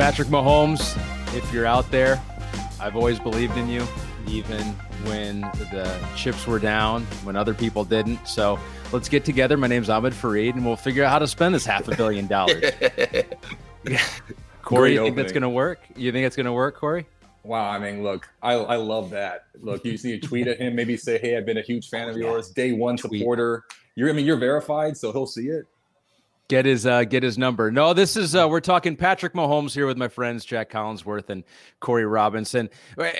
Patrick Mahomes, if you're out there, I've always believed in you, even when the chips were down, when other people didn't. So let's get together. My name's Ahmed Fareed, and we'll figure out how to spend this half a billion dollars. Corey, you think that's going to work? You think it's going to work, Corey? Wow, I mean, look, I, I love that. Look, you see a tweet at him, maybe say, "Hey, I've been a huge fan of yours, day one supporter." You're, I mean, you're verified, so he'll see it. Get his uh, get his number. No, this is uh, we're talking Patrick Mahomes here with my friends Jac Collinsworth and Corey Robinson.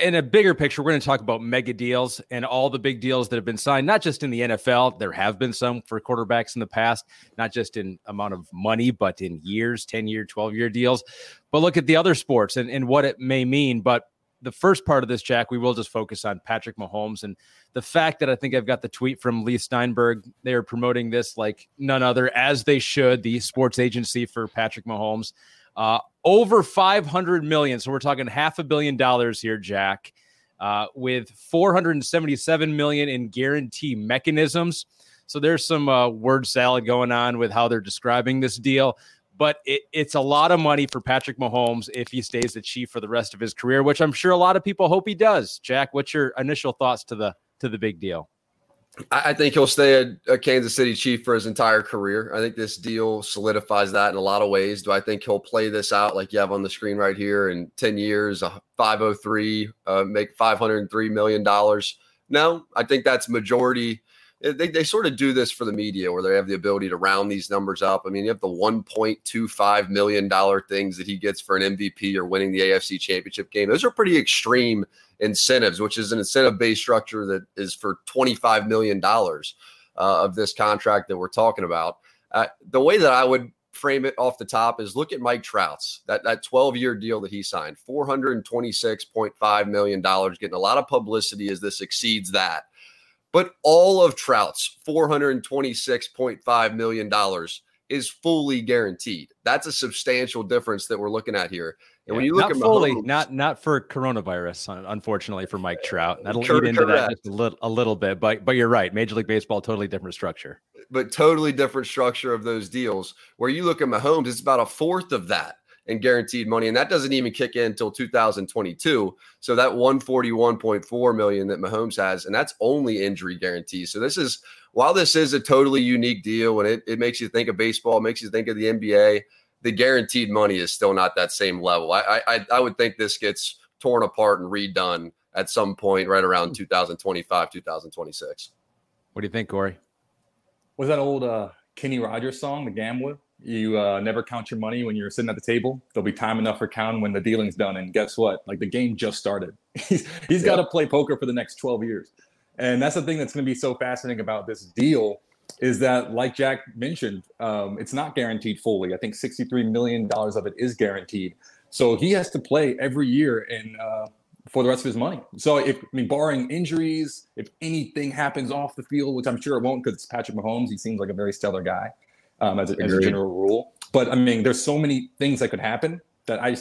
In a bigger picture, we're going to talk about mega deals and all the big deals that have been signed, not just in the NFL. There have been some for quarterbacks in the past, not just in amount of money, but in years, 10 year, 12 year deals. But look at the other sports and, and what it may mean. But the first part of this, Jac, we will just focus on Patrick Mahomes and the fact that I think I've got the tweet from Leigh Steinberg. They are promoting this like none other, as they should, the sports agency for Patrick Mahomes. Uh, over 500 million. So we're talking half a billion dollars here, Jac, uh, with 477 million in guarantee mechanisms. So there's some uh, word salad going on with how they're describing this deal but it, it's a lot of money for Patrick Mahomes if he stays the Chief for the rest of his career, which I'm sure a lot of people hope he does. Jac, what's your initial thoughts to the to the big deal? I think he'll stay a, Kansas City Chief for his entire career. I think this deal solidifies that in a lot of ways. Do I think he'll play this out like you have on the screen right here in 10 years, 503, uh, make $503 million? No, I think that's majority they, they sort of do this for the media where they have the ability to round these numbers up. I mean, you have the $1.25 million things that he gets for an MVP or winning the AFC championship game. Those are pretty extreme incentives, which is an incentive based structure that is for $25 million uh, of this contract that we're talking about. Uh, the way that I would frame it off the top is look at Mike Trout's that that 12 year deal that he signed, 426.5 million dollars, getting a lot of publicity as this exceeds that. But all of Trout's $426.5 million is fully guaranteed. That's a substantial difference that we're looking at here. And yeah, when you look not at fully, Mahomes, not not for coronavirus, unfortunately for Mike Trout. That'll lead into that just a little, a little bit. But but you're right. Major League Baseball, totally different structure. But totally different structure of those deals. Where you look at Mahomes, it's about a fourth of that and guaranteed money. And that doesn't even kick in until 2022. So that 141.4 million that Mahomes has, and that's only injury guarantees. So this is while this is a totally unique deal and it, it makes you think of baseball, makes you think of the NBA, the guaranteed money is still not that same level. I I, I would think this gets torn apart and redone at some point right around 2025, 2026. What do you think, Corey? Was that old uh, Kenny Rogers song, The Gambler? You uh, never count your money when you're sitting at the table. There'll be time enough for counting when the dealing's done. And guess what? Like the game just started. he's he's yeah. got to play poker for the next 12 years. And that's the thing that's going to be so fascinating about this deal is that, like Jac mentioned, um, it's not guaranteed fully. I think $63 million of it is guaranteed. So he has to play every year and uh, for the rest of his money. So if I mean, barring injuries, if anything happens off the field, which I'm sure it won't because it's Patrick Mahomes, he seems like a very stellar guy um, as, a, as, a, general rule. But I mean, there's so many things that could happen that I,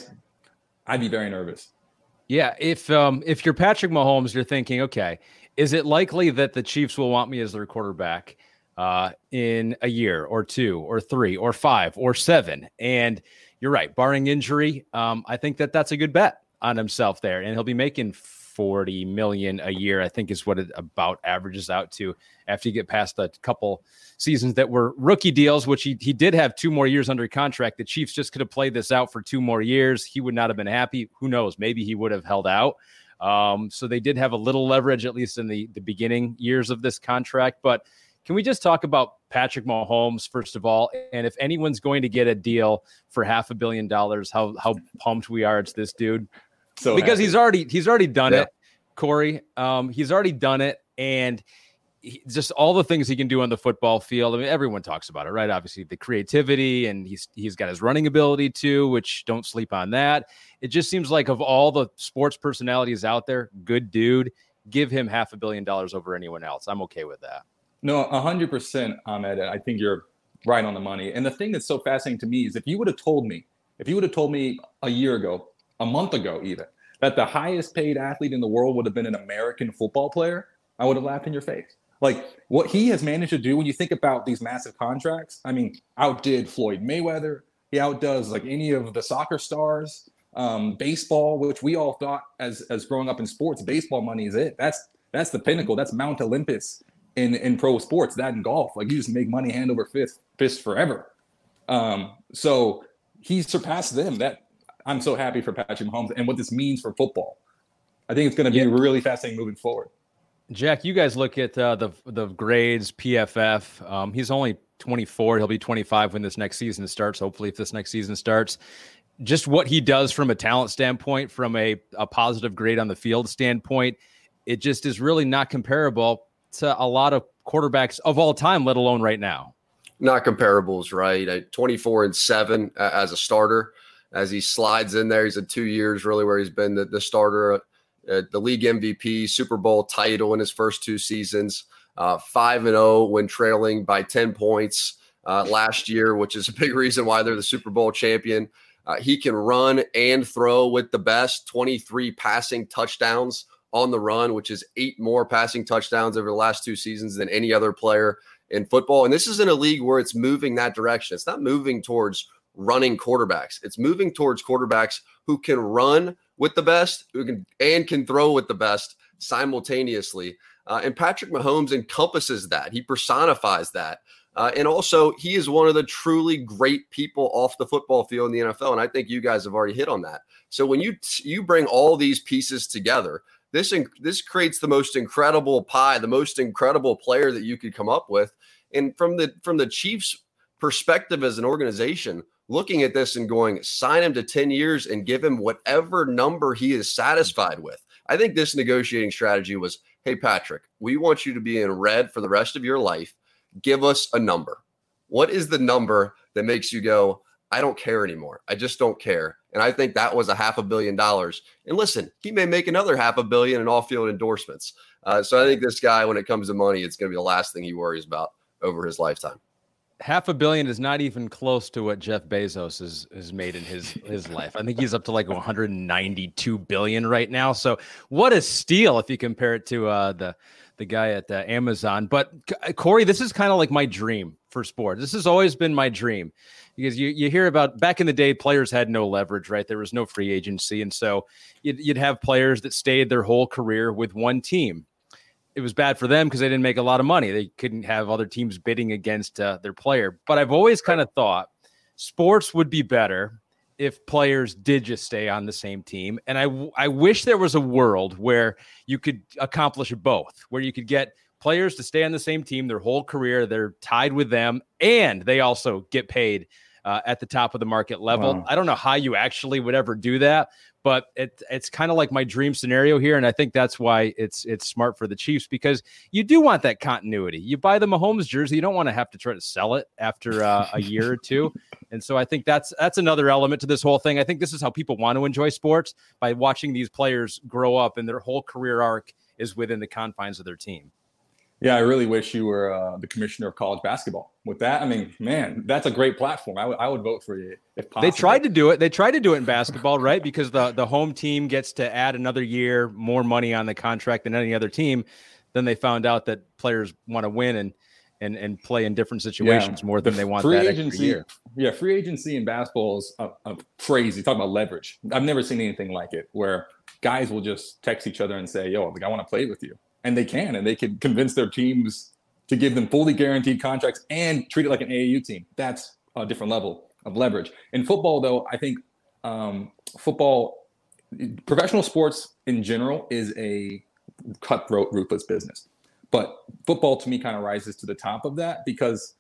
I'd be very nervous. Yeah, if um, if you're Patrick Mahomes, you're thinking, okay, is it likely that the Chiefs will want me as their quarterback uh, in a year or two or three or five or seven? And you're right, barring injury, um, I think that that's a good bet on himself there, and he'll be making 40 million a year, I think is what it about averages out to after you get past a couple seasons that were rookie deals, which he, he did have two more years under contract. The Chiefs just could have played this out for two more years. He would not have been happy. Who knows? Maybe he would have held out. Um, so they did have a little leverage, at least in the, the beginning years of this contract. But can we just talk about Patrick Mahomes first of all? And if anyone's going to get a deal for half a billion dollars, how how pumped we are it's this dude. So because happy. he's already he's already done yeah. it, Corey. Um, he's already done it, and he, just all the things he can do on the football field. I mean, everyone talks about it, right? Obviously, the creativity, and he's he's got his running ability too, which don't sleep on that. It just seems like of all the sports personalities out there, good dude. Give him half a billion dollars over anyone else. I'm okay with that. No, hundred percent, Ahmed. I think you're right on the money. And the thing that's so fascinating to me is if you would have told me, if you would have told me a year ago a month ago, even that the highest paid athlete in the world would have been an American football player, I would have laughed in your face. Like what he has managed to do when you think about these massive contracts, I mean, outdid Floyd Mayweather, He outdoes like any of the soccer stars. Um, baseball, which we all thought as as growing up in sports, baseball money is it. That's that's the pinnacle. That's Mount Olympus in in pro sports. That in golf, like you just make money hand over fist fist forever. Um, so he surpassed them. That I'm so happy for Patrick Mahomes and what this means for football. I think it's going to be yeah. really fascinating moving forward. Jac, you guys look at uh, the the grades, PFF. Um, he's only 24. He'll be 25 when this next season starts. Hopefully, if this next season starts, just what he does from a talent standpoint, from a, a positive grade on the field standpoint, it just is really not comparable to a lot of quarterbacks of all time, let alone right now. Not comparables, right? 24 and seven as a starter. As he slides in there, he's in two years really where he's been the, the starter the league MVP, Super Bowl title in his first two seasons, uh, five and zero oh when trailing by ten points uh, last year, which is a big reason why they're the Super Bowl champion. Uh, he can run and throw with the best. Twenty three passing touchdowns on the run, which is eight more passing touchdowns over the last two seasons than any other player in football. And this is in a league where it's moving that direction. It's not moving towards running quarterbacks. It's moving towards quarterbacks who can run with the best, who can and can throw with the best simultaneously. Uh, and Patrick Mahomes encompasses that. He personifies that. Uh, and also, he is one of the truly great people off the football field in the NFL. And I think you guys have already hit on that. So when you you bring all these pieces together, this this creates the most incredible pie, the most incredible player that you could come up with. And from the from the Chiefs' perspective as an organization, looking at this and going, sign him to 10 years and give him whatever number he is satisfied with. I think this negotiating strategy was hey, Patrick, we want you to be in red for the rest of your life. Give us a number. What is the number that makes you go, I don't care anymore? I just don't care. And I think that was a half a billion dollars. And listen, he may make another half a billion in off field endorsements. Uh, so I think this guy, when it comes to money, it's going to be the last thing he worries about over his lifetime half a billion is not even close to what Jeff Bezos has has made in his his life. I think he's up to like 192 billion right now. So what a steal if you compare it to uh, the the guy at uh, Amazon. But Corey, this is kind of like my dream for sports. This has always been my dream because you you hear about back in the day, players had no leverage, right? There was no free agency, and so you'd, you'd have players that stayed their whole career with one team it was bad for them because they didn't make a lot of money. They couldn't have other teams bidding against uh, their player. But I've always kind of thought sports would be better if players did just stay on the same team. And I I wish there was a world where you could accomplish both, where you could get players to stay on the same team their whole career, they're tied with them, and they also get paid uh, at the top of the market level. Wow. I don't know how you actually would ever do that, but it, it's kind of like my dream scenario here, and I think that's why it's it's smart for the Chiefs because you do want that continuity. You buy the Mahomes jersey, you don't want to have to try to sell it after uh, a year or two, and so I think that's that's another element to this whole thing. I think this is how people want to enjoy sports by watching these players grow up and their whole career arc is within the confines of their team. Yeah, I really wish you were uh, the commissioner of college basketball. With that, I mean, man, that's a great platform. I, w- I would vote for you if possible. They tried to do it. They tried to do it in basketball, right? Because the the home team gets to add another year, more money on the contract than any other team. Then they found out that players want to win and and and play in different situations yeah. more than the they want free agency. Yeah, free agency in basketball is a, a crazy. Talk about leverage. I've never seen anything like it, where guys will just text each other and say, "Yo, like I want to play with you." And they can, and they can convince their teams to give them fully guaranteed contracts and treat it like an AAU team. That's a different level of leverage. In football, though, I think um, football, professional sports in general, is a cutthroat, ruthless business. But football, to me, kind of rises to the top of that because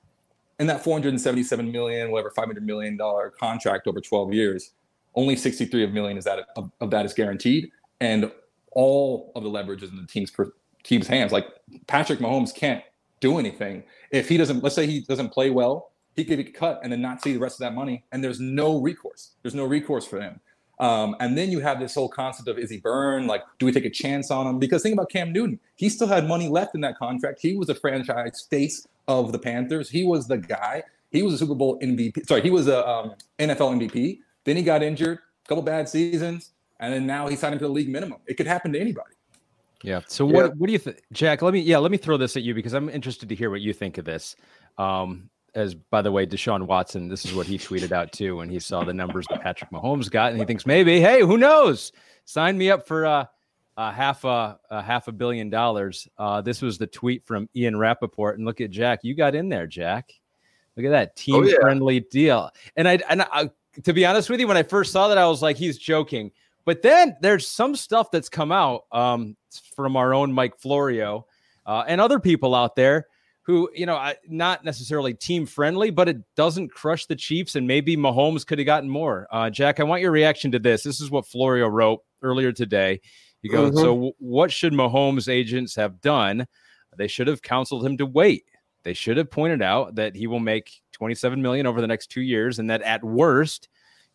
in that 477 million, whatever, 500 million dollar contract over 12 years, only 63 of million is that of, of that is guaranteed, and all of the leverage is in the team's per, team's hands. Like Patrick Mahomes can't do anything if he doesn't. Let's say he doesn't play well, he could get cut and then not see the rest of that money, and there's no recourse. There's no recourse for him. Um, and then you have this whole concept of is he burned? Like, do we take a chance on him? Because think about Cam Newton. He still had money left in that contract. He was a franchise face of the Panthers. He was the guy. He was a Super Bowl MVP. Sorry, he was a um, NFL MVP. Then he got injured, a couple bad seasons, and then now he signed to the league minimum. It could happen to anybody. Yeah. So what yeah. what do you think, Jac? Let me yeah, let me throw this at you because I'm interested to hear what you think of this. Um, as by the way, Deshaun Watson, this is what he tweeted out too when he saw the numbers that Patrick Mahomes got, and he thinks maybe, hey, who knows? Sign me up for uh, a half a, a half a billion dollars. Uh, this was the tweet from Ian Rapoport, and look at Jac. You got in there, Jac. Look at that team friendly oh, yeah. deal. And I and I, to be honest with you, when I first saw that, I was like, he's joking. But then there's some stuff that's come out um, from our own Mike Florio uh, and other people out there who, you know, not necessarily team friendly, but it doesn't crush the Chiefs. And maybe Mahomes could have gotten more. Uh, Jac, I want your reaction to this. This is what Florio wrote earlier today. He goes, mm-hmm. So, what should Mahomes' agents have done? They should have counseled him to wait. They should have pointed out that he will make 27 million over the next two years, and that at worst,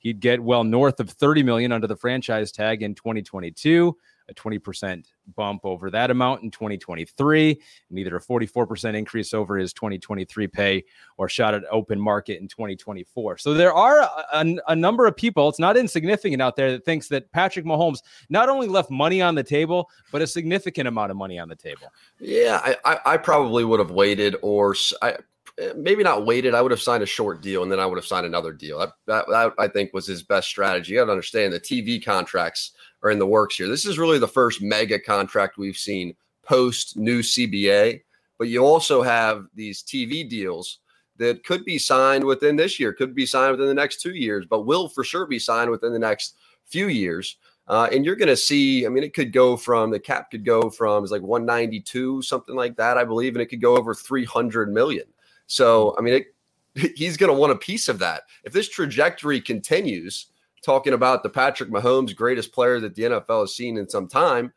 he'd get well north of 30 million under the franchise tag in 2022 a 20% bump over that amount in 2023, and either a 44% increase over his 2023 pay or shot at open market in 2024. So there are a, a, number of people, it's not insignificant out there, that thinks that Patrick Mahomes not only left money on the table, but a significant amount of money on the table. Yeah, I, I, I probably would have waited or I, maybe not waited. I would have signed a short deal and then I would have signed another deal. That, that, that I think was his best strategy. You got to understand the TV contracts are in the works here. This is really the first mega contract we've seen post new CBA, but you also have these TV deals that could be signed within this year, could be signed within the next two years, but will for sure be signed within the next few years. Uh, and you're going to see, I mean, it could go from the cap could go from it's like 192, something like that, I believe, and it could go over 300 million. So, I mean, it, he's going to want a piece of that. If this trajectory continues, talking about the Patrick Mahomes, greatest player that the NFL has seen in some time,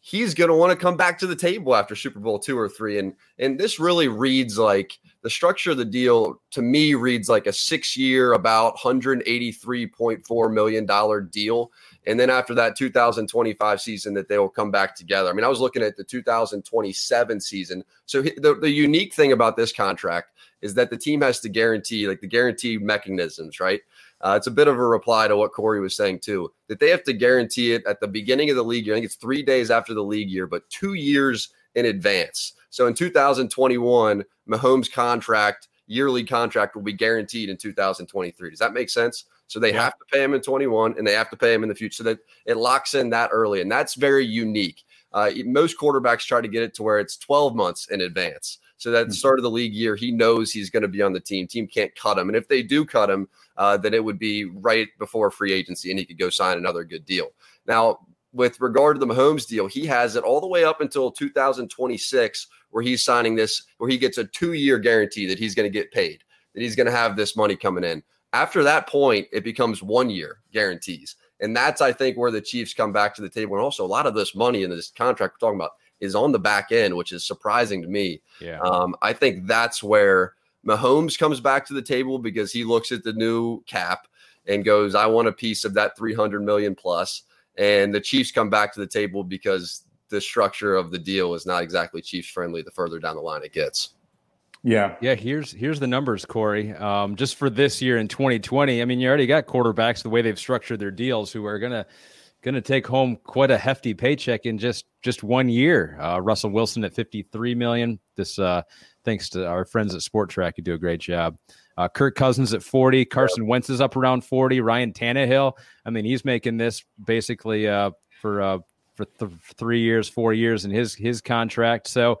he's going to want to come back to the table after Super Bowl two or three. And and this really reads like the structure of the deal to me reads like a six year, about $183.4 million deal. And then after that 2025 season, that they will come back together. I mean, I was looking at the 2027 season. So the, the unique thing about this contract is that the team has to guarantee like the guarantee mechanisms, right? Uh, it's a bit of a reply to what Corey was saying too, that they have to guarantee it at the beginning of the league year. I think it's three days after the league year, but two years in advance. So in 2021, Mahomes' contract, yearly contract, will be guaranteed in 2023. Does that make sense? So they yeah. have to pay him in 21 and they have to pay him in the future. So that it locks in that early. And that's very unique. Uh, most quarterbacks try to get it to where it's 12 months in advance. So at the hmm. start of the league year, he knows he's going to be on the team. Team can't cut him, and if they do cut him, uh, then it would be right before free agency, and he could go sign another good deal. Now, with regard to the Mahomes deal, he has it all the way up until 2026, where he's signing this, where he gets a two-year guarantee that he's going to get paid, that he's going to have this money coming in. After that point, it becomes one year guarantees. And that's, I think, where the Chiefs come back to the table. And also, a lot of this money in this contract we're talking about is on the back end, which is surprising to me. Yeah. Um, I think that's where Mahomes comes back to the table because he looks at the new cap and goes, I want a piece of that 300 million plus. And the Chiefs come back to the table because the structure of the deal is not exactly Chiefs friendly the further down the line it gets. Yeah. Yeah. Here's here's the numbers, Corey. Um, just for this year in 2020. I mean, you already got quarterbacks the way they've structured their deals who are gonna going to take home quite a hefty paycheck in just just one year. Uh, Russell Wilson at 53 million. This uh, thanks to our friends at Spotrac, who do a great job. Uh, Kirk Cousins at 40. Carson Wentz is up around 40. Ryan Tannehill. I mean, he's making this basically uh, for uh, for th- three years, four years in his his contract. So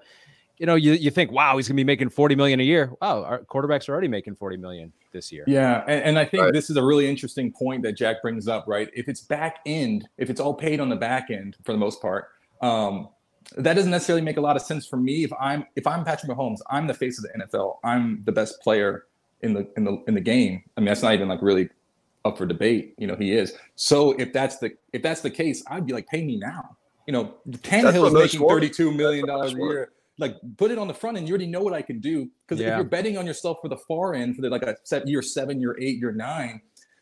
you know, you, you think, wow, he's going to be making 40 million a year. Wow, our quarterbacks are already making 40 million this year. Yeah. And, and I think right. this is a really interesting point that Jac brings up, right? If it's back end, if it's all paid on the back end for the most part, um, that doesn't necessarily make a lot of sense for me. If I'm if I'm Patrick Mahomes, I'm the face of the NFL. I'm the best player in the in the in the game. I mean, that's not even like really up for debate. You know, he is. So if that's the if that's the case, I'd be like, pay me now. You know, Tannehill is making thirty two million dollars a year like put it on the front end. You already know what I can do. Because yeah. if you're betting on yourself for the far end, for the like a set year seven, year eight, year nine,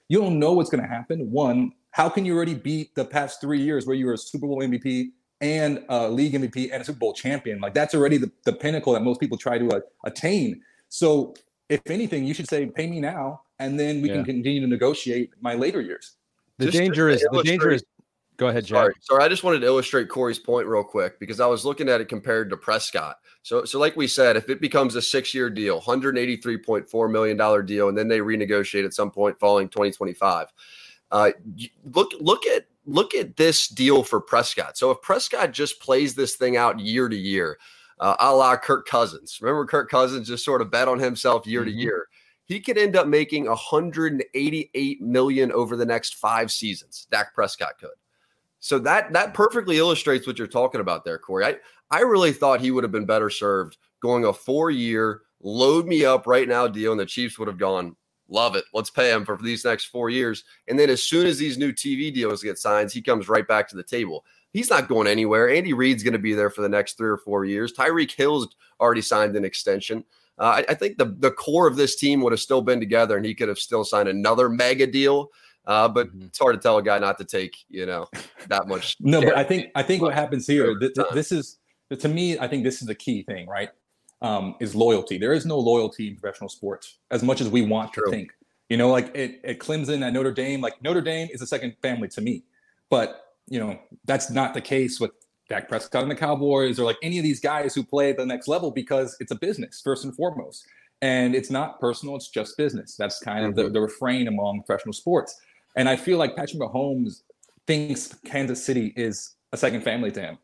you don't know what's going to happen. One, how can you already beat the past three years where you were a Super Bowl MVP and a league MVP and a Super Bowl champion? Like that's already the, the pinnacle that most people try to uh, attain. So if anything, you should say, pay me now, and then we yeah. can continue to negotiate my later years. The Just danger is the danger is Go ahead, Jac. Sorry, sorry. I just wanted to illustrate Corey's point real quick because I was looking at it compared to Prescott. So, so like we said, if it becomes a six-year deal, hundred eighty-three point four million dollar deal, and then they renegotiate at some point following twenty twenty-five, uh, look look at look at this deal for Prescott. So if Prescott just plays this thing out year to year, uh, a la Kirk Cousins. Remember, Kirk Cousins just sort of bet on himself year mm-hmm. to year. He could end up making 188 million over the next five seasons. Dak Prescott could. So that that perfectly illustrates what you're talking about there, Corey. I, I really thought he would have been better served going a four year, load me up right now deal, and the Chiefs would have gone, love it. Let's pay him for these next four years. And then as soon as these new TV deals get signed, he comes right back to the table. He's not going anywhere. Andy Reid's going to be there for the next three or four years. Tyreek Hill's already signed an extension. Uh, I, I, think the, the core of this team would have still been together and he could have still signed another mega deal. Uh, but mm-hmm. it's hard to tell a guy not to take, you know, that much. no, but I think I think what happens here, th- th- this is to me, I think this is the key thing, right? Um, is loyalty. There is no loyalty in professional sports as much as we want True. to think. You know, like at, at Clemson, at Notre Dame, like Notre Dame is a second family to me. But you know, that's not the case with Dak Prescott and the Cowboys or like any of these guys who play at the next level because it's a business first and foremost. And it's not personal, it's just business. That's kind of the, mm-hmm. the refrain among professional sports. And I feel like Patrick Mahomes thinks Kansas City is a second family to him.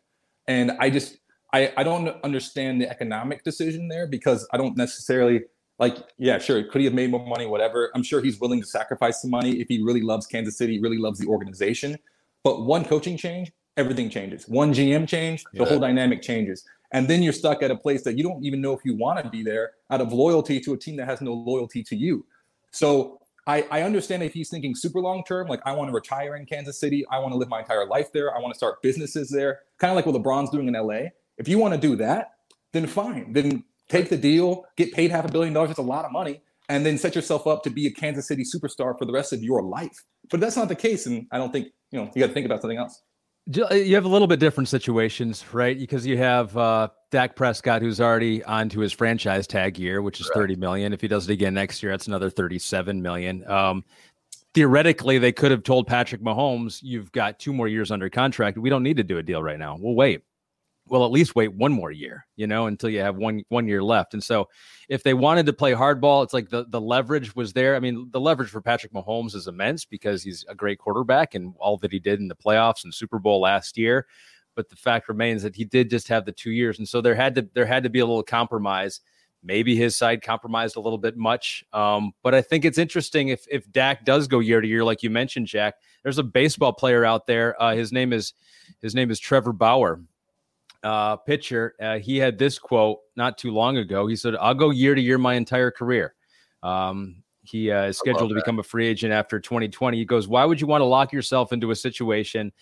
And I just, I, I don't understand the economic decision there because I don't necessarily like, yeah, sure, could he have made more money, whatever. I'm sure he's willing to sacrifice some money if he really loves Kansas City, really loves the organization. But one coaching change, everything changes. One GM change, the yeah. whole dynamic changes. And then you're stuck at a place that you don't even know if you want to be there out of loyalty to a team that has no loyalty to you. So I, I understand if he's thinking super long term, like I want to retire in Kansas City, I want to live my entire life there, I want to start businesses there, kind of like what LeBron's doing in LA. If you want to do that, then fine. Then take the deal, get paid half a billion dollars, it's a lot of money, and then set yourself up to be a Kansas City superstar for the rest of your life. But that's not the case, and I don't think you know you got to think about something else. You have a little bit different situations, right? Because you have uh, Dak Prescott, who's already on to his franchise tag year, which is right. 30 million. If he does it again next year, that's another 37 million. Um, theoretically, they could have told Patrick Mahomes, "You've got two more years under contract. We don't need to do a deal right now. We'll wait." well, at least wait one more year, you know, until you have one one year left. And so, if they wanted to play hardball, it's like the the leverage was there. I mean, the leverage for Patrick Mahomes is immense because he's a great quarterback and all that he did in the playoffs and Super Bowl last year. But the fact remains that he did just have the two years, and so there had to there had to be a little compromise. Maybe his side compromised a little bit much, um, but I think it's interesting if if Dak does go year to year, like you mentioned, Jac. There's a baseball player out there. Uh, his name is his name is Trevor Bauer uh, pitcher, uh, he had this quote not too long ago. He said, "I'll go year to year my entire career." Um, he uh, is scheduled to become a free agent after 2020. He goes, "Why would you want to lock yourself into a situation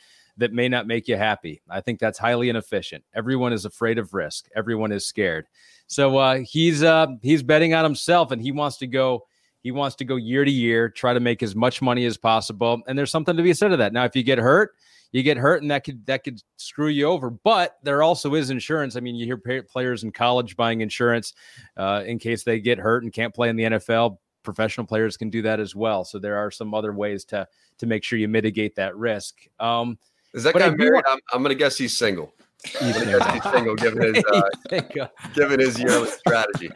that may not make you happy? I think that's highly inefficient. Everyone is afraid of risk. Everyone is scared. So uh, he's uh, he's betting on himself, and he wants to go." He wants to go year to year, try to make as much money as possible. And there's something to be said of that. Now, if you get hurt, you get hurt and that could that could screw you over. But there also is insurance. I mean, you hear players in college buying insurance uh, in case they get hurt and can't play in the NFL. Professional players can do that as well. So there are some other ways to to make sure you mitigate that risk. Um, is that guy married? Want- I'm, I'm going to guess he's single. He's single, given his uh, given his yearly strategy.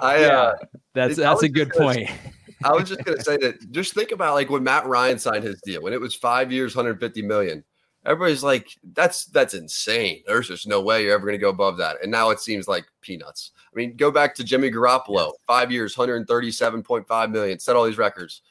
I, yeah, uh, that's that's a good point. I was just going to say that. Just think about like when Matt Ryan signed his deal when it was five years, 150 million everybody's like, that's that's insane. There's just no way you're ever going to go above that. And now it seems like peanuts. I mean, go back to Jimmy Garoppolo, five years, 137.5 million, set all these records.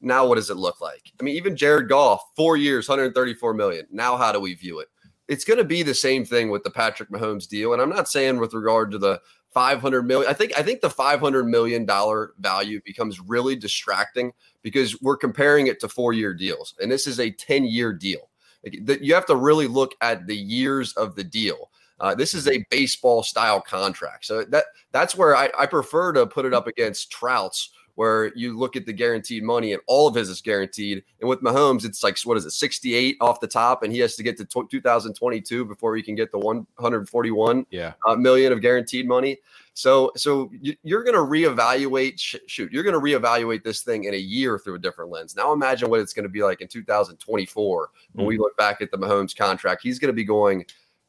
Now, what does it look like? I mean, even Jared Goff, four years, 134 million. Now, how do we view it? It's going to be the same thing with the Patrick Mahomes deal. And I'm not saying with regard to the 500 million. I think I think the 500 million dollar value becomes really distracting because we're comparing it to four year deals, and this is a 10 year deal. You have to really look at the years of the deal. Uh, this is a baseball style contract, so that that's where I, I prefer to put it up against Trout's, where you look at the guaranteed money and all of his is guaranteed. And with Mahomes, it's like what is it, 68 off the top, and he has to get to t- 2022 before he can get the 141 yeah. uh, million of guaranteed money. So, so you're going to reevaluate. Shoot, you're going to reevaluate this thing in a year through a different lens. Now, imagine what it's going to be like in 2024 when mm-hmm. we look back at the Mahomes contract. He's going to be going.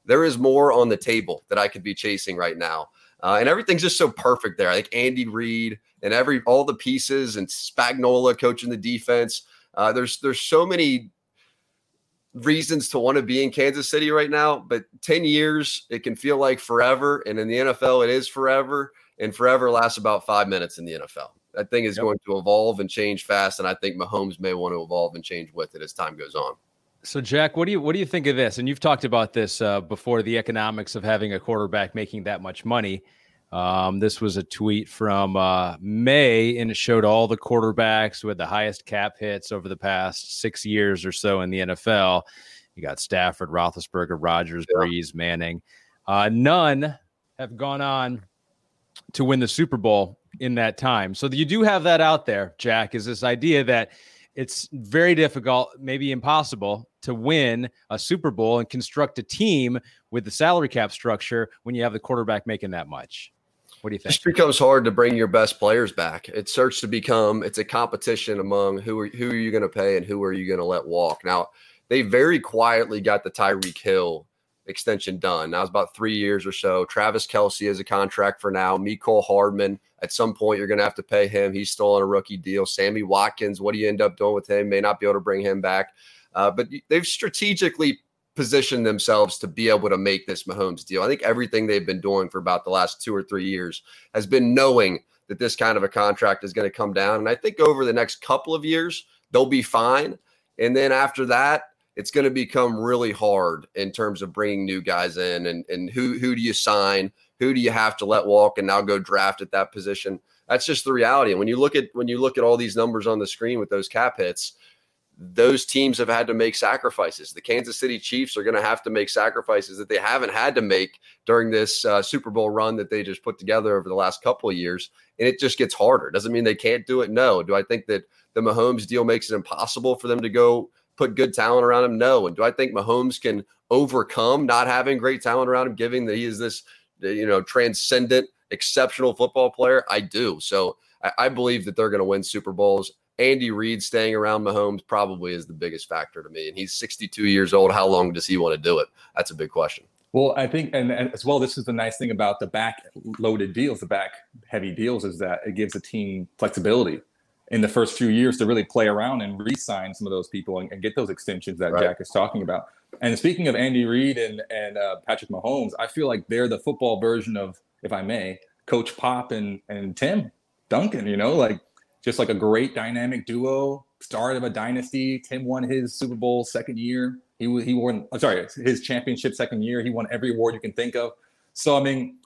There is more on the table that I could be chasing right now, uh, and everything's just so perfect there. I think Andy Reid and every all the pieces and Spagnuolo coaching the defense. Uh, there's there's so many reasons to want to be in Kansas City right now, but 10 years, it can feel like forever. And in the NFL, it is forever. And forever lasts about five minutes in the NFL. That thing is yep. going to evolve and change fast. And I think Mahomes may want to evolve and change with it as time goes on. So, Jac, what do you what do you think of this? And you've talked about this uh, before the economics of having a quarterback making that much money. Um, this was a tweet from uh, May, and it showed all the quarterbacks with the highest cap hits over the past six years or so in the NFL. You got Stafford, Roethlisberger, Rodgers, yeah. Brees, Manning. Uh, none have gone on to win the Super Bowl in that time. So you do have that out there, Jac. Is this idea that it's very difficult, maybe impossible, to win a Super Bowl and construct a team with the salary cap structure when you have the quarterback making that much? What do you think? It becomes hard to bring your best players back. It starts to become it's a competition among who are who are you going to pay and who are you going to let walk. Now they very quietly got the Tyreek Hill extension done. Now it's about three years or so. Travis Kelce has a contract for now. Mecole Hardman, at some point, you're going to have to pay him. He's still on a rookie deal. Sammy Watkins, what do you end up doing with him? May not be able to bring him back. Uh, but they've strategically positioned themselves to be able to make this Mahomes deal. I think everything they've been doing for about the last two or three years has been knowing that this kind of a contract is going to come down. And I think over the next couple of years, they'll be fine. And then after that, it's going to become really hard in terms of bringing new guys in and, and who, who do you sign? Who do you have to let walk and now go draft at that position? That's just the reality. And when you look at when you look at all these numbers on the screen with those cap hits, those teams have had to make sacrifices. The Kansas City Chiefs are going to have to make sacrifices that they haven't had to make during this uh, Super Bowl run that they just put together over the last couple of years. And it just gets harder. Doesn't mean they can't do it. No. Do I think that the Mahomes deal makes it impossible for them to go put good talent around him? No. And do I think Mahomes can overcome not having great talent around him, giving that he is this, you know, transcendent, exceptional football player? I do. So I, I believe that they're going to win Super Bowls. Andy Reid staying around Mahomes probably is the biggest factor to me. And he's 62 years old. How long does he want to do it? That's a big question. Well, I think, and, and, as well, this is the nice thing about the back loaded deals, the back heavy deals, is that it gives a team flexibility in the first few years to really play around and re-sign some of those people and, and get those extensions that right. Jac is talking about. And speaking of Andy Reid and and uh, Patrick Mahomes, I feel like they're the football version of, if I may, Coach Pop and and Tim Duncan. You know, like just like a great dynamic duo, start of a dynasty. Tim won his Super Bowl second year. He he won. I'm sorry, his championship second year. He won every award you can think of. So I mean,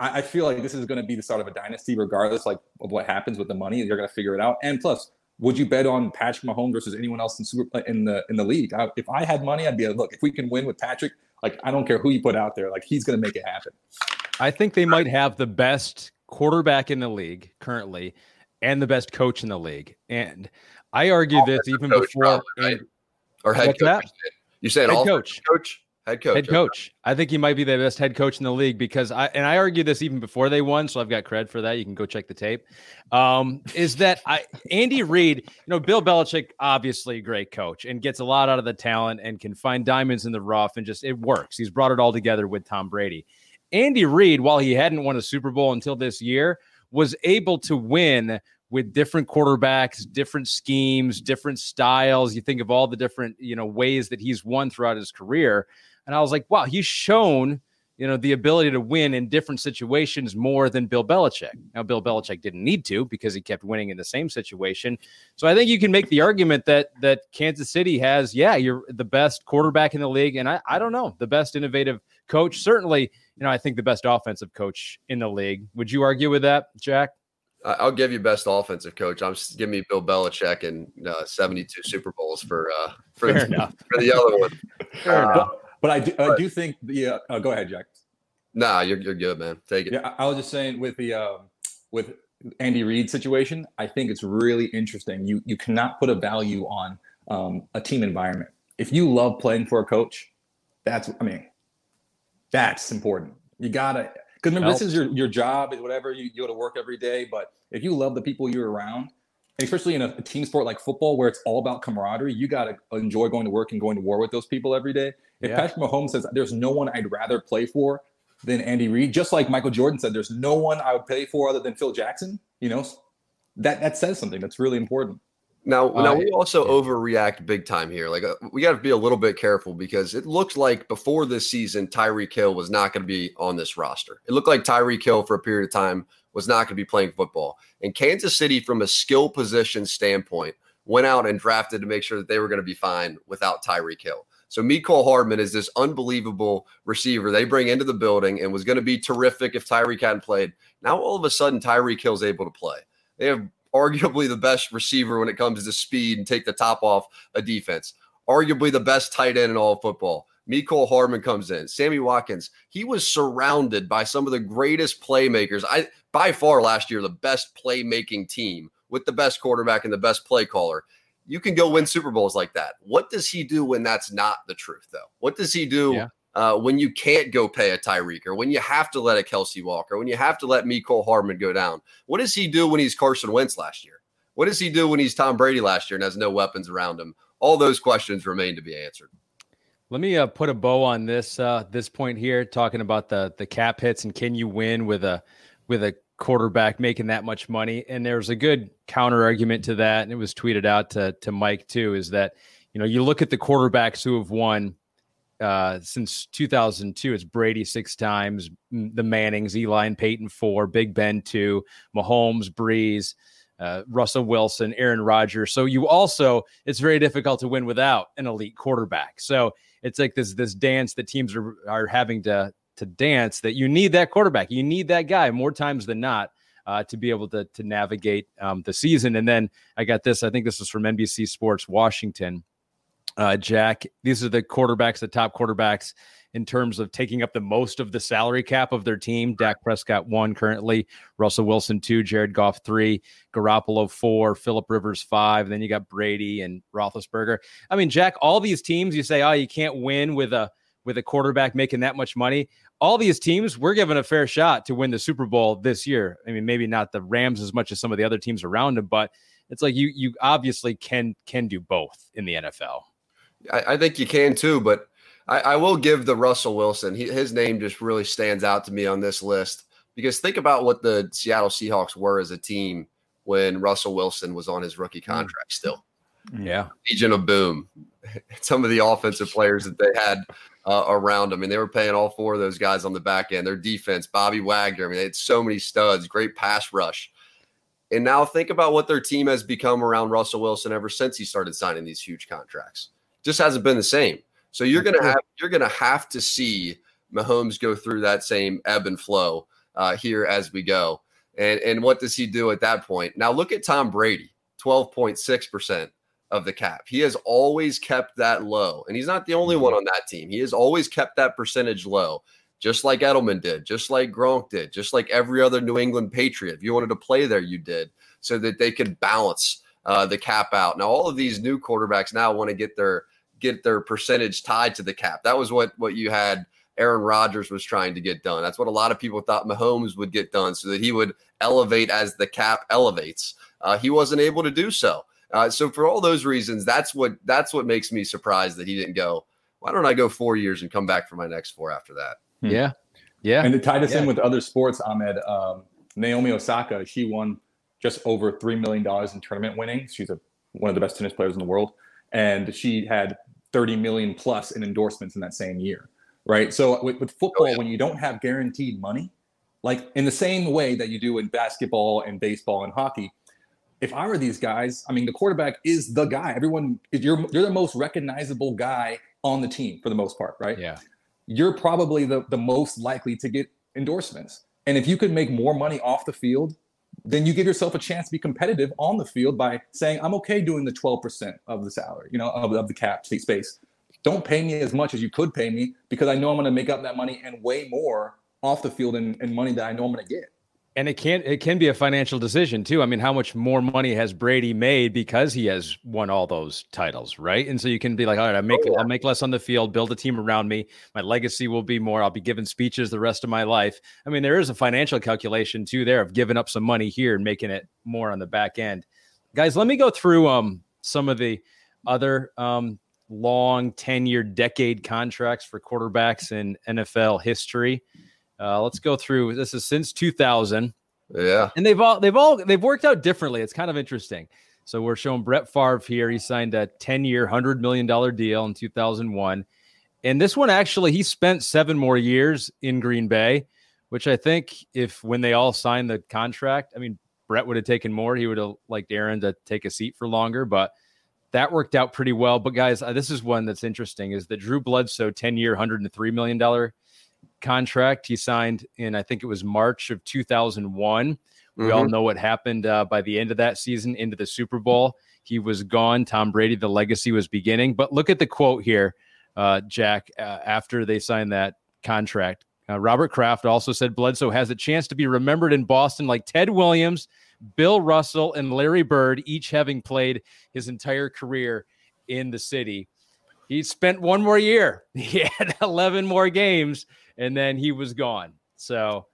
I, I feel like this is going to be the start of a dynasty, regardless like of what happens with the money. They're going to figure it out. And plus, would you bet on Patrick Mahomes versus anyone else in super in the in the league? I, if I had money, I'd be like, look, if we can win with Patrick, like I don't care who you put out there, like he's going to make it happen. I think they might have the best quarterback in the league currently and the best coach in the league. And I argue this even before probably, right? or head coach. You said head coach, coach, head coach, head coach. I think he might be the best head coach in the league because I and I argue this even before they won, so I've got cred for that. You can go check the tape. Um, is that I Andy Reid? You know, Bill Belichick, obviously a great coach and gets a lot out of the talent and can find diamonds in the rough and just it works. He's brought it all together with Tom Brady. Andy Reid, while he hadn't won a Super Bowl until this year, was able to win with different quarterbacks, different schemes, different styles. You think of all the different, you know, ways that he's won throughout his career. And I was like, wow, he's shown, you know, the ability to win in different situations more than Bill Belichick. Now, Bill Belichick didn't need to because he kept winning in the same situation. So I think you can make the argument that that Kansas City has, yeah, you're the best quarterback in the league. And I, I don't know, the best innovative coach. Certainly, you know, I think the best offensive coach in the league. Would you argue with that, Jac? I'll give you best offensive coach. I'm just give me Bill Belichick and uh, 72 Super Bowls for uh, for, the, for the other one. Uh, but, I do, I do think the uh, uh, go ahead, Jac. Nah, you're you're good, man. Take it. Yeah, I was just saying with the uh, with Andy Reid situation, I think it's really interesting. You you cannot put a value on um, a team environment. If you love playing for a coach, that's I mean, that's important. You gotta Because remember, this is your, your job, Is whatever, you, you go to work every day. But if you love the people you're around, especially in a, a team sport like football where it's all about camaraderie, you got to enjoy going to work and going to war with those people every day. If yeah. Patrick Mahomes says, there's no one I'd rather play for than Andy Reid, just like Michael Jordan said, there's no one I would play for other than Phil Jackson, you know, that, that says something that's really important. Now, uh, now we also overreact big time here. Like uh, we got to be a little bit careful because it looked like before this season, Tyreek Hill was not going to be on this roster. It looked like Tyreek Hill for a period of time was not going to be playing football. And Kansas City, from a skill position standpoint, went out and drafted to make sure that they were going to be fine without Tyreek Hill. So Mecole Hardman is this unbelievable receiver they bring into the building and was going to be terrific if Tyreek hadn't played. Now all of a sudden Tyreek Hill's able to play. They have arguably the best receiver when it comes to speed and take the top off a defense. Arguably the best tight end in all football. Mecole Hardman comes in. Sammy Watkins, he was surrounded by some of the greatest playmakers. I by far last year the best playmaking team with the best quarterback and the best play caller. You can go win Super Bowls like that. What does he do when that's not the truth, though? What does he do yeah. uh, when you can't go pay a Tyreek or when you have to let a Kelce Walker, when you have to let Mecole Hardman go down? What does he do when he's Carson Wentz last year? What does he do when he's Tom Brady last year and has no weapons around him? All those questions remain to be answered. Let me uh, put a bow on this uh, this point here, talking about the the cap hits and can you win with a with a quarterback making that much money. And there's a good counter argument to that, and it was tweeted out to to Mike too. Is that you know you look at the quarterbacks who have won uh, since 2002. It's Brady six times, the Mannings, Eli and Peyton four, Big Ben two, Mahomes, Brees, Uh, Russell Wilson, Aaron Rodgers. So you also, it's very difficult to win without an elite quarterback. So it's like this this dance that teams are are having to to dance that you need that quarterback. You need that guy more times than not uh, to be able to to navigate um, the season. And then I got this. I think this is from NBC Sports Washington. Uh, Jac, these are the quarterbacks, the top quarterbacks in terms of taking up the most of the salary cap of their team. Dak Prescott one currently, Russell Wilson two, Jared Goff three, Garoppolo four, Philip Rivers five. Then you got Brady and Roethlisberger. I mean, Jac, all these teams you say, oh, you can't win with a with a quarterback making that much money. All these teams, we're given a fair shot to win the Super Bowl this year. I mean, maybe not the Rams as much as some of the other teams around them, but it's like you you obviously can can do both in the NFL. I, I think you can too, but I, I will give the Russell Wilson. He, his name just really stands out to me on this list because think about what the Seattle Seahawks were as a team when Russell Wilson was on his rookie mm. contract. Still, yeah, Legion of Boom. Some of the offensive players that they had uh, around them. I mean, they were paying all four of those guys on the back end. Their defense, Bobby Wagner. I mean, they had so many studs, great pass rush. And now think about what their team has become around Russell Wilson ever since he started signing these huge contracts. Just hasn't been the same. So you're gonna have you're gonna have to see Mahomes go through that same ebb and flow uh, here as we go. And and what does he do at that point? Now look at Tom Brady, twelve point six percent of the cap. He has always kept that low. And he's not the only one mm-hmm. on that team. He has always kept that percentage low, just like Edelman did, just like Gronk did, just like every other New England Patriot. If you wanted to play there, you did, so that they could balance uh, the cap out. Now, all of these new quarterbacks now want to get their get their percentage tied to the cap. That was what what you had Aaron Rodgers was trying to get done. That's what a lot of people thought Mahomes would get done so that he would elevate as the cap elevates. Uh, he wasn't able to do so. Uh, so for all those reasons, that's what that's what makes me surprised that he didn't go. Why don't I go four years and come back for my next four after that? Hmm. Yeah, yeah. And to tie this yeah. in with other sports, Ahmed, um, Naomi Osaka, she won just over three million dollars in tournament winnings. She's a, one of the best tennis players in the world, and she had 30 million plus in endorsements in that same year. Right. So with, with football, oh, yeah. when you don't have guaranteed money, like in the same way that you do in basketball and baseball and hockey, if I were these guys, I mean, the quarterback is the guy. Everyone, you're you're the most recognizable guy on the team for the most part, right? Yeah. You're probably the the most likely to get endorsements. And if you could make more money off the field, then you give yourself a chance to be competitive on the field by saying, I'm okay doing the 12% of the salary, you know, of, of the cap space. Don't pay me as much as you could pay me because I know I'm going to make up that money and way more off the field and, and money that I know I'm going to get. And it can it can be a financial decision too. I mean, how much more money has Brady made because he has won all those titles, right? And so you can be like, all right, I make oh, yeah. I'll make less on the field, build a team around me. My legacy will be more. I'll be giving speeches the rest of my life. I mean, there is a financial calculation too there of giving up some money here and making it more on the back end. Guys, let me go through um some of the other um long 10 year decade contracts for quarterbacks in NFL history. Uh, let's go through. This is since 2000. Yeah, and they've all they've all they've worked out differently. It's kind of interesting. So we're showing Brett Favre here. He signed a 10 year, $100 million deal in 2001. And this one actually, he spent seven more years in Green Bay, which I think if when they all signed the contract, I mean, Brett would have taken more. He would have liked Aaron to take a seat for longer, but that worked out pretty well. But guys, uh, this is one that's interesting is that Drew Bledsoe 10 year, $103 million contract he signed in, I think it was March of 2001. We mm-hmm. all know what happened uh, by the end of that season into the Super Bowl. He was gone. Tom Brady, the legacy was beginning. But look at the quote here, uh, Jac, uh, after they signed that contract. Uh, Robert Kraft also said Bledsoe has a chance to be remembered in Boston like Ted Williams, Bill Russell, and Larry Bird, each having played his entire career in the city. He spent one more year. He had 11 more games and then he was gone. So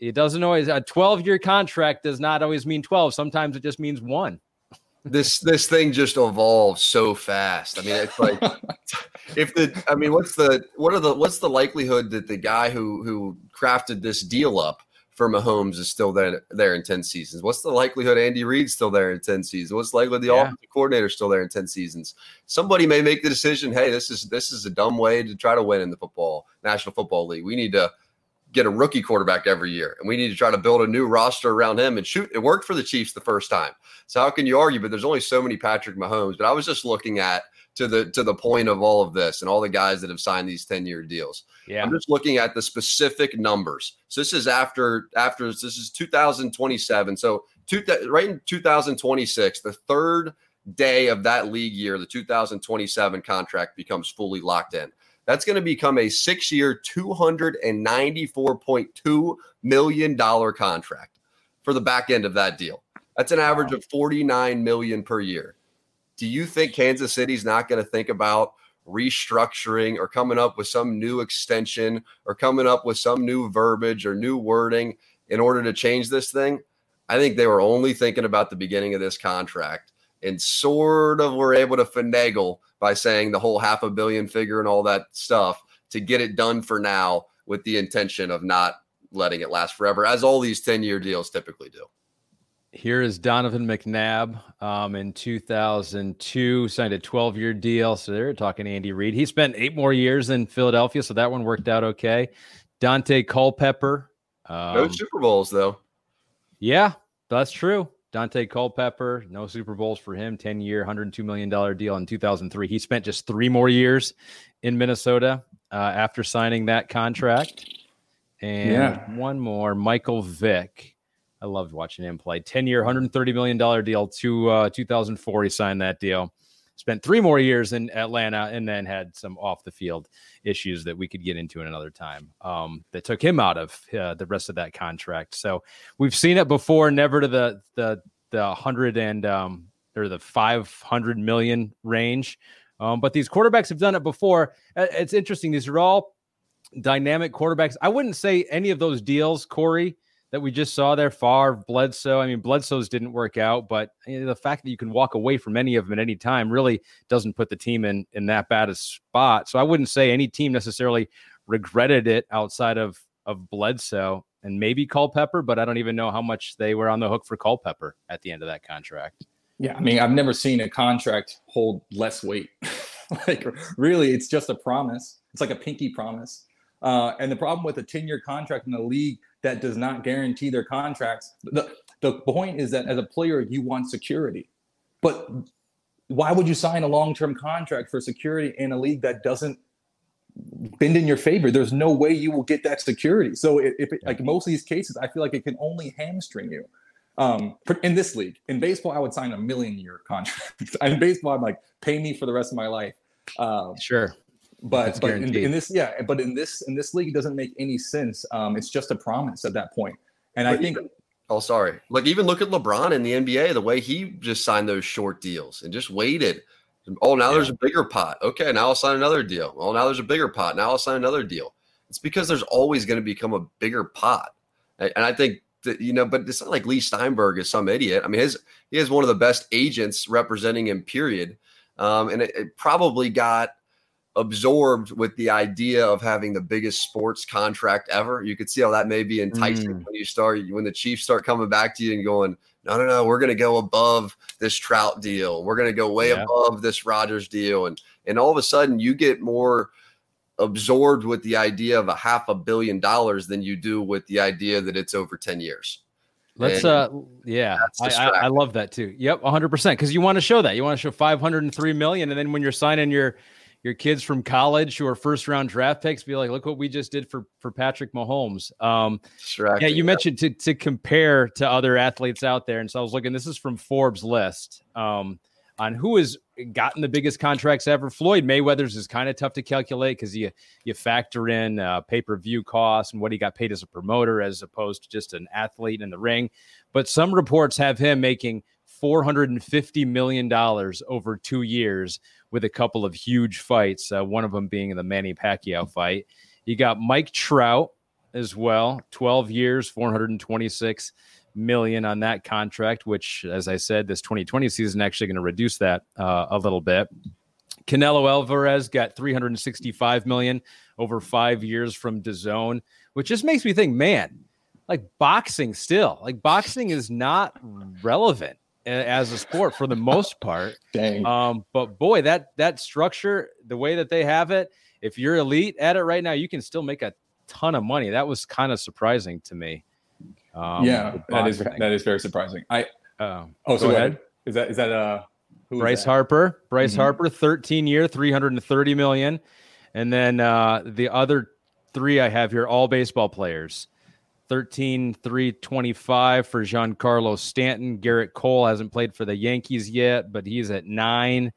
it doesn't always a 12 year contract does not always mean 12. Sometimes it just means one. this this thing just evolves so fast. I mean, it's like if the I mean, what's the what are the what's the likelihood that the guy who who crafted this deal up for Mahomes is still there there in 10 seasons? What's the likelihood Andy Reid's still there in 10 seasons? What's the likelihood the yeah. offensive coordinator still there in 10 seasons? Somebody may make the decision, hey, this is this is a dumb way to try to win in the football National Football League. We need to get a rookie quarterback every year and we need to try to build a new roster around him and shoot it worked for the Chiefs the first time. So how can you argue but there's only so many Patrick Mahomes, but I was just looking at to the to the point of all of this and all the guys that have signed these 10 year deals. Yeah. I'm just looking at the specific numbers. So this is after after this is 2027. So two, right in 2026, the third day of that league year, the 2027 contract becomes fully locked in. That's going to become a six year, $294.2 million contract for the back end of that deal. That's an average of 49 million per year do you think Kansas City's not going to think about restructuring or coming up with some new extension or coming up with some new verbiage or new wording in order to change this thing? I think they were only thinking about the beginning of this contract and sort of were able to finagle by saying the whole half a billion figure and all that stuff to get it done for now with the intention of not letting it last forever, as all these 10 year deals typically do. Here is Donovan McNabb um, in 2002, signed a 12 year deal. So they're talking Andy Reid. He spent eight more years in Philadelphia, so that one worked out okay. Dante Culpepper. Um, no Super Bowls, though. Yeah, that's true. Dante Culpepper, no Super Bowls for him, 10 year, $102 million deal in 2003. He spent just three more years in Minnesota uh, after signing that contract. And yeah. one more, Michael Vick. I loved watching him play. 10 year, $130 million deal to uh, 2004. He signed that deal. Spent three more years in Atlanta and then had some off the field issues that we could get into in another time um, that took him out of uh, the rest of that contract. So we've seen it before, never to the, the, the hundred and, um, or the 500 million range. Um, but these quarterbacks have done it before. It's interesting. These are all dynamic quarterbacks. I wouldn't say any of those deals, Corey, that we just saw there, Favre, Bledsoe. I mean, Bledsoe's didn't work out, but you know, the fact that you can walk away from any of them at any time really doesn't put the team in in that bad a spot. So I wouldn't say any team necessarily regretted it outside of of Bledsoe and maybe Culpepper, but I don't even know how much they were on the hook for Culpepper at the end of that contract. Yeah, I mean, I've never seen a contract hold less weight. like, really, it's just a promise. It's like a pinky promise. Uh, and the problem with a 10 year contract in the league that does not guarantee their contracts. The, the point is that as a player, you want security. But why would you sign a long term contract for security in a league that doesn't bend in your favor? There's no way you will get that security. So, if it, like most of these cases, I feel like it can only hamstring you. Um, in this league, in baseball, I would sign a million year contract. in baseball, I'm like, pay me for the rest of my life. Um, sure but but in, in, this yeah but in this in this league it doesn't make any sense um, it's just a promise at that point And I think Oh, sorry. Like even look at LeBron in the NBA, the way he just signed those short deals and just waited. Oh, now yeah. there's a bigger pot. Okay, now I'll sign another deal. Well, now there's a bigger pot. Now I'll sign another deal. It's because there's always going to become a bigger pot. And I think that, you know, but it's not like Leigh Steinberg is some idiot. I mean, his he has one of the best agents representing him, period. Um, and it, it probably got absorbed with the idea of having the biggest sports contract ever. You could see how that may be enticing mm. when you start when the Chiefs start coming back to you and going, no, no, no, we're going to go above this Trout deal. We're going to go way yeah. above this Rodgers deal, and and all of a sudden you get more absorbed with the idea of a half a billion dollars than you do with the idea that it's over ten years. Let's and uh yeah, I, I, I love that too. Yep, 100 percent because you want to show that you want to show 503 million, and then when you're signing your your kids from college who are first round draft picks be like, look what we just did for for Patrick Mahomes. Um, yeah, you mentioned to to compare to other athletes out there, and so I was looking. This is from Forbes list um, on who has gotten the biggest contracts ever. Floyd Mayweather's is kind of tough to calculate because you you factor in uh, pay per view costs and what he got paid as a promoter as opposed to just an athlete in the ring. But some reports have him making four hundred and fifty million dollars over two years with a couple of huge fights, uh, one of them being the Manny Pacquiao fight. You got Mike Trout as well, 12 years, 426 million on that contract, which, as I said, this 2020 season actually going to reduce that uh, a little bit. Canelo Alvarez got 365 million over five years from DAZN, which just makes me think, man, like boxing still, like boxing is not relevant as a sport for the most part. Dang. Um, but boy, that that structure, the way that they have it, if you're elite at it right now, you can still make a ton of money. That was kind of surprising to me. Um, yeah, that is that is very surprising. I uh, oh, so ahead. Is that is that uh Bryce that? Harper? Bryce mm-hmm. Harper, 13 year, 330 million, and then uh, the other three I have here, all baseball players. 13 325 for Giancarlo Stanton. Gerrit Cole hasn't played for the Yankees yet, but he's at 9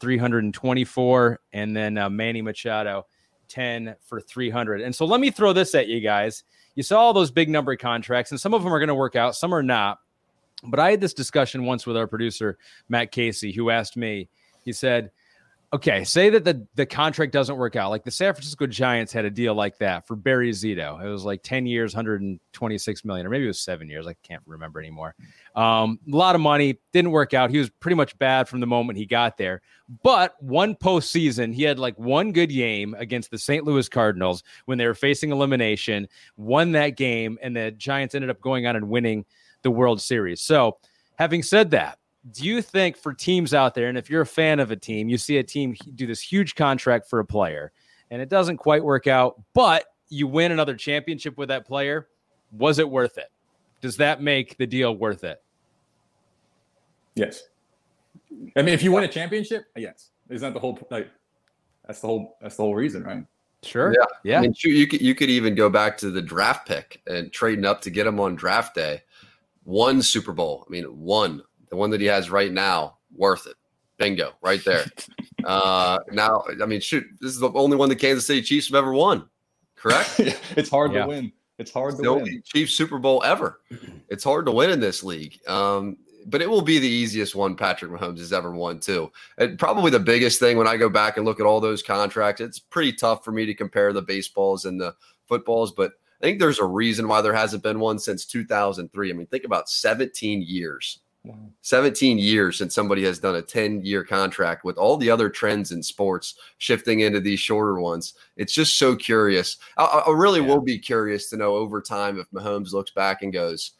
324 and then uh, Manny Machado 10 for 300. And so let me throw this at you guys. You saw all those big number contracts and some of them are going to work out, some are not. But I had this discussion once with our producer Matt Casey who asked me. He said, okay, say that the, the contract doesn't work out. Like the San Francisco Giants had a deal like that for Barry Zito. It was like 10 years, 126 million, or maybe it was seven years. I can't remember anymore. Um, a lot of money didn't work out. He was pretty much bad from the moment he got there. But one postseason, he had like one good game against the St. Louis Cardinals when they were facing elimination, won that game, and the Giants ended up going on and winning the World Series. So, having said that, do you think for teams out there, and if you're a fan of a team, you see a team do this huge contract for a player and it doesn't quite work out, but you win another championship with that player, was it worth it? Does that make the deal worth it? Yes. I mean, if you win a championship, yes. Isn't that the whole like? That's the whole. That's the whole reason, right? Sure. Yeah. Yeah. I mean, you could you could even go back to the draft pick and trading up to get him on draft day. One Super Bowl. I mean, one the one that he has right now, worth it. Bingo, right there. uh, now, I mean, shoot, this is the only one the Kansas City Chiefs have ever won. Correct? it's hard yeah. to win. It's hard it's to win. Chiefs Super Bowl ever. It's hard to win in this league. Um, but it will be the easiest one Patrick Mahomes has ever won, too. And probably the biggest thing when I go back and look at all those contracts, it's pretty tough for me to compare the baseballs and the footballs, but I think there's a reason why there hasn't been one since 2003. I mean, think about 17 years 17 years since somebody has done a 10 year contract with all the other trends in sports shifting into these shorter ones. It's just so curious. I, I really yeah. will be curious to know over time if Mahomes looks back and goes,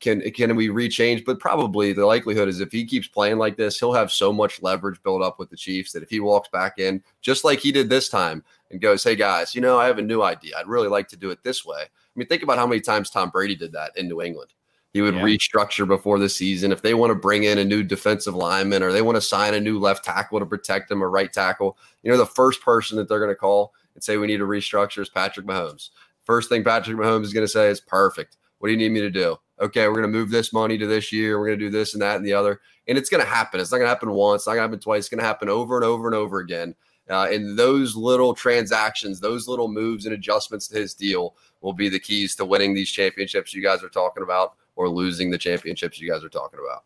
can can we rechange? But probably the likelihood is if he keeps playing like this, he'll have so much leverage built up with the Chiefs that if he walks back in just like he did this time and goes, "Hey guys, you know I have a new idea. I'd really like to do it this way." I mean, think about how many times Tom Brady did that in New England. He would yeah. restructure before the season. If they want to bring in a new defensive lineman or they want to sign a new left tackle to protect them or right tackle, you know, the first person that they're going to call and say we need to restructure is Patrick Mahomes. First thing Patrick Mahomes is going to say is perfect. What do you need me to do? Okay, we're going to move this money to this year. We're going to do this and that and the other. And it's going to happen. It's not going to happen once. It's not going to happen twice. It's going to happen over and over and over again. Uh, and those little transactions, those little moves and adjustments to his deal will be the keys to winning these championships you guys are talking about or losing the championships you guys are talking about.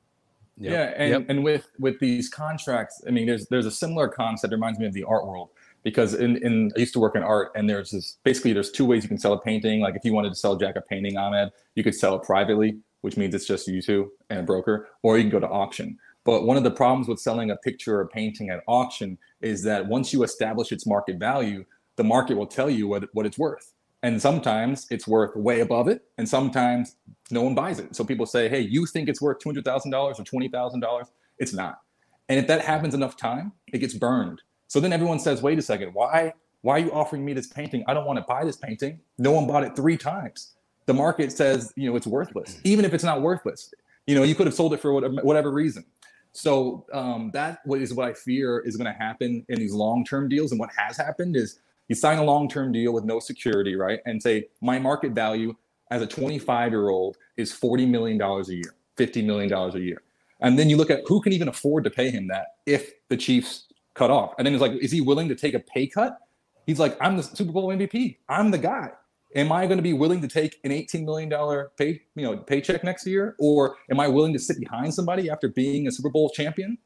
Yep. Yeah, and, yep. and with with these contracts, I mean, there's there's a similar concept. It reminds me of the art world because in, in I used to work in art, and there's this basically there's two ways you can sell a painting. Like if you wanted to sell Jac a painting, Ahmed, you could sell it privately, which means it's just you two and a broker, or you can go to auction. But one of the problems with selling a picture or a painting at auction is that once you establish its market value, the market will tell you what, what it's worth. And sometimes it's worth way above it, and sometimes no one buys it. So people say, hey, you think it's worth $200,000 or $20,000? It's not. And if that happens enough time, it gets burned. So then everyone says, wait a second, why, why are you offering me this painting? I don't want to buy this painting. No one bought it three times. The market says, you know, it's worthless, even if it's not worthless. You know, you could have sold it for whatever, whatever reason. So um, that is what I fear is going to happen in these long-term deals. And what has happened is you sign a long-term deal with no security, right? And say my market value as a 25-year-old is 40 million dollars a year, 50 million dollars a year. And then you look at who can even afford to pay him that if the Chiefs cut off. And then it's like, is he willing to take a pay cut? He's like, I'm the Super Bowl MVP. I'm the guy am I going to be willing to take an $18 million pay, you know, paycheck next year? Or am I willing to sit behind somebody after being a Super Bowl champion?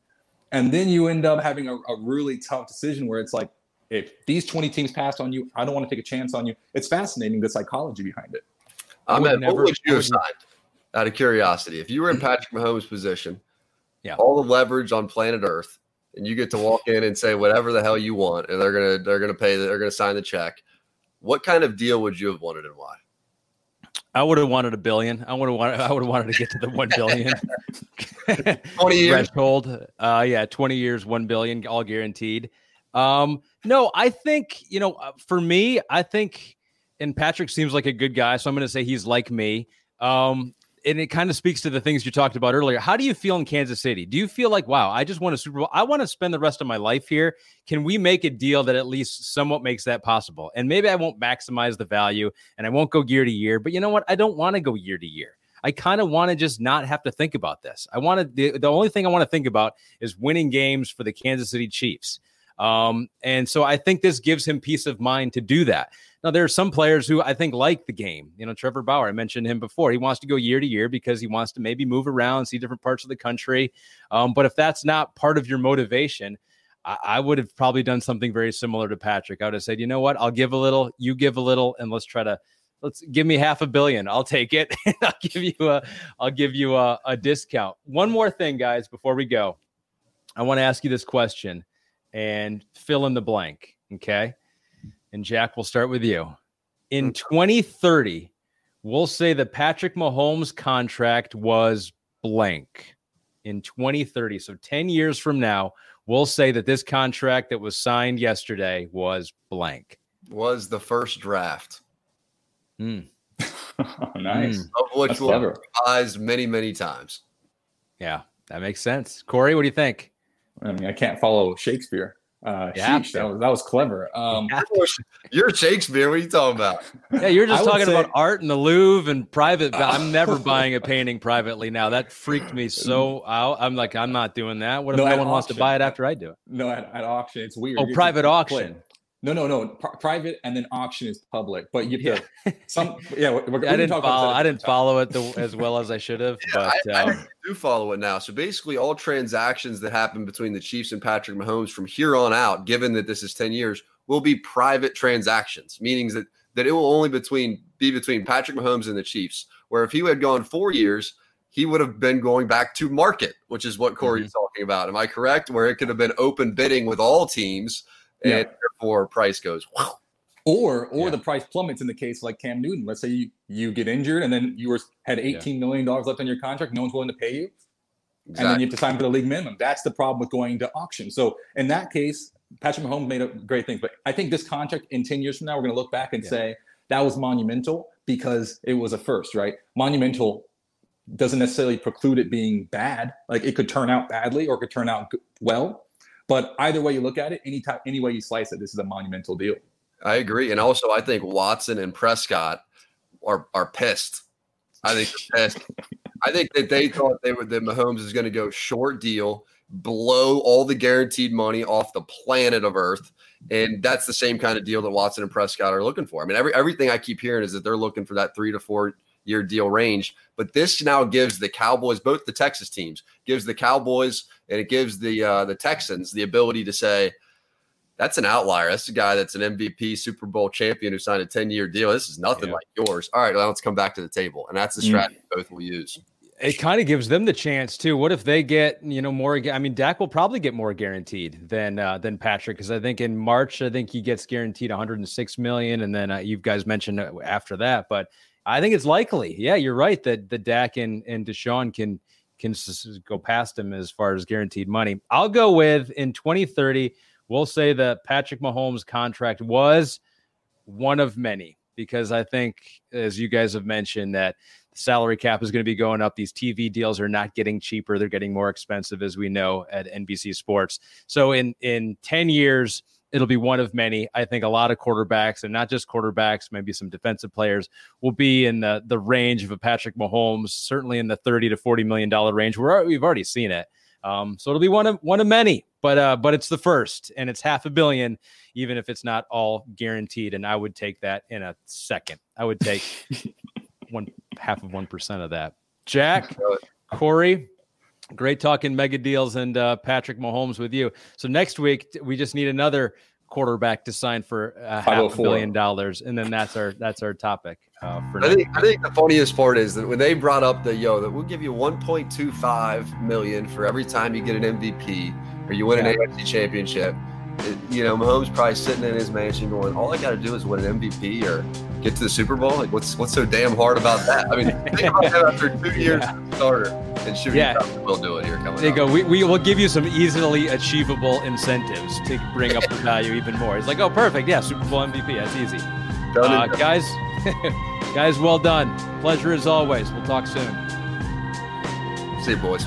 And then you end up having a, a really tough decision where it's like, if these 20 teams pass on you, I don't want to take a chance on you. It's fascinating the psychology behind it. I mean, what would you have signed out of curiosity? If you were in Patrick Mahomes' position, yeah, all the leverage on planet Earth, and you get to walk in and say whatever the hell you want, and they're gonna they're gonna pay they're gonna sign the check. What kind of deal would you have wanted and why? I would have wanted a billion. I would have wanted. I would have wanted to get to the one billion. Twenty years threshold. Uh, yeah, twenty years, one billion, all guaranteed. Um, no, I think you know. Uh, for me, I think, and Patrick seems like a good guy, so I'm going to say he's like me. Um, and it kind of speaks to the things you talked about earlier. How do you feel in Kansas City? Do you feel like, wow, I just want a Super Bowl. I want to spend the rest of my life here. Can we make a deal that at least somewhat makes that possible? And maybe I won't maximize the value and I won't go year to year, but you know what? I don't want to go year to year. I kind of want to just not have to think about this. I want to, the, the only thing I want to think about is winning games for the Kansas City Chiefs. Um, and so I think this gives him peace of mind to do that. Now, there are some players who I think like the game. You know, Trevor Bauer, I mentioned him before. He wants to go year to year because he wants to maybe move around, see different parts of the country. Um, but if that's not part of your motivation, I, I would have probably done something very similar to Patrick. I would have said, you know what, I'll give a little, you give a little, and let's try to let's give me half a billion. I'll take it. I'll give you a I'll give you a, a discount. One more thing, guys, before we go. I want to ask you this question and fill in the blank. Okay. And Jac, we'll start with you. In 2030, we'll say that Patrick Mahomes' contract was blank in 2030. So 10 years from now, we'll say that this contract that was signed yesterday was blank. Was the first draft. Mm. nice. Mm. Of which we'll revised many, many times. Yeah, that makes sense. Corey, what do you think? I mean, I can't follow Shakespeare. Uh, yeah, sheesh, that, was, that was clever. Um, you're Shakespeare. What are you talking about? Yeah, you're just talking say, about art in the Louvre and private. I'm never buying a painting privately now. That freaked me so out. I'm like, I'm not doing that. What if no, no one auction. wants to buy it after I do it? No, at, at auction, it's weird. Oh, you're private auction. No, no, no. P- private and then auction is public. But you have to some. Yeah, we're, we're, I didn't follow. I didn't follow it the, as well as I should have. Yeah, but I, um, I do follow it now. So basically, all transactions that happen between the Chiefs and Patrick Mahomes from here on out, given that this is ten years, will be private transactions, meaning that that it will only between be between Patrick Mahomes and the Chiefs. Where if he had gone four years, he would have been going back to market, which is what Corey's mm-hmm. talking about. Am I correct? Where it could have been open bidding with all teams and yeah. therefore price goes wow. Or or yeah. the price plummets in the case like Cam Newton. Let's say you, you get injured and then you were had eighteen million dollars left on your contract, no one's willing to pay you. Exactly. And then you have to sign for the league minimum. That's the problem with going to auction. So in that case, Patrick Mahomes made a great thing. But I think this contract in 10 years from now, we're going to look back and yeah. say that was monumental because it was a first, right? Monumental doesn't necessarily preclude it being bad. Like it could turn out badly or it could turn out well. But either way you look at it, any type, any way you slice it, this is a monumental deal. I agree, and also I think Watson and Prescott are are pissed. I think they're pissed. I think that they thought they were that Mahomes is going to go short deal, blow all the guaranteed money off the planet of Earth. And that's the same kind of deal that Watson and Prescott are looking for. I mean, every, everything I keep hearing is that they're looking for that three to four year deal range. But this now gives the Cowboys, both the Texas teams, gives the Cowboys and it gives the uh, the Texans the ability to say, that's an outlier. That's a guy that's an MVP Super Bowl champion who signed a 10 year deal. This is nothing yeah. like yours. All right, well, let's come back to the table. And that's the mm. strategy mm. both will use. It kind of gives them the chance too. What if they get, you know, more? I mean, Dak will probably get more guaranteed than uh, than Patrick because I think in March I think he gets guaranteed 106 million, and then uh, you guys mentioned after that. But I think it's likely. Yeah, you're right that the Dak and and Deshaun can can go past him as far as guaranteed money. I'll go with in 2030 we'll say that Patrick Mahomes' contract was one of many because I think, as you guys have mentioned, that the salary cap is going to be going up. These TV deals are not getting cheaper; they're getting more expensive, as we know at NBC Sports. So, in in ten years, it'll be one of many. I think a lot of quarterbacks, and not just quarterbacks, maybe some defensive players, will be in the the range of a Patrick Mahomes, certainly in the thirty to forty million dollar range. We're we've already seen it. Um, so it'll be one of one of many, but uh, but it's the first, and it's half a billion, even if it's not all guaranteed. And I would take that in a second. I would take one half of one percent of that. Jac, Corey, great talking mega deals and uh, Patrick Mahomes with you. So next week we just need another quarterback to sign for uh, half a billion dollars, and then that's our that's our topic. Uh, for I think I think the funniest part is that when they brought up the yo that we'll give you 1.25 million for every time you get an MVP or you win yeah. an AFC championship. It, you know, Mahomes probably sitting in his mansion going, "All I got to do is win an MVP or get to the Super Bowl. Like, what's what's so damn hard about that? I mean, think about that after two years yeah. starter." and shooting yeah. we'll do it here coming There you up. go. We, we will give you some easily achievable incentives to bring up the value even more. It's like, oh, perfect. Yeah, Super Bowl MVP. That's easy. Uh, guys, guys, well done. Pleasure as always. We'll talk soon. See you, boys.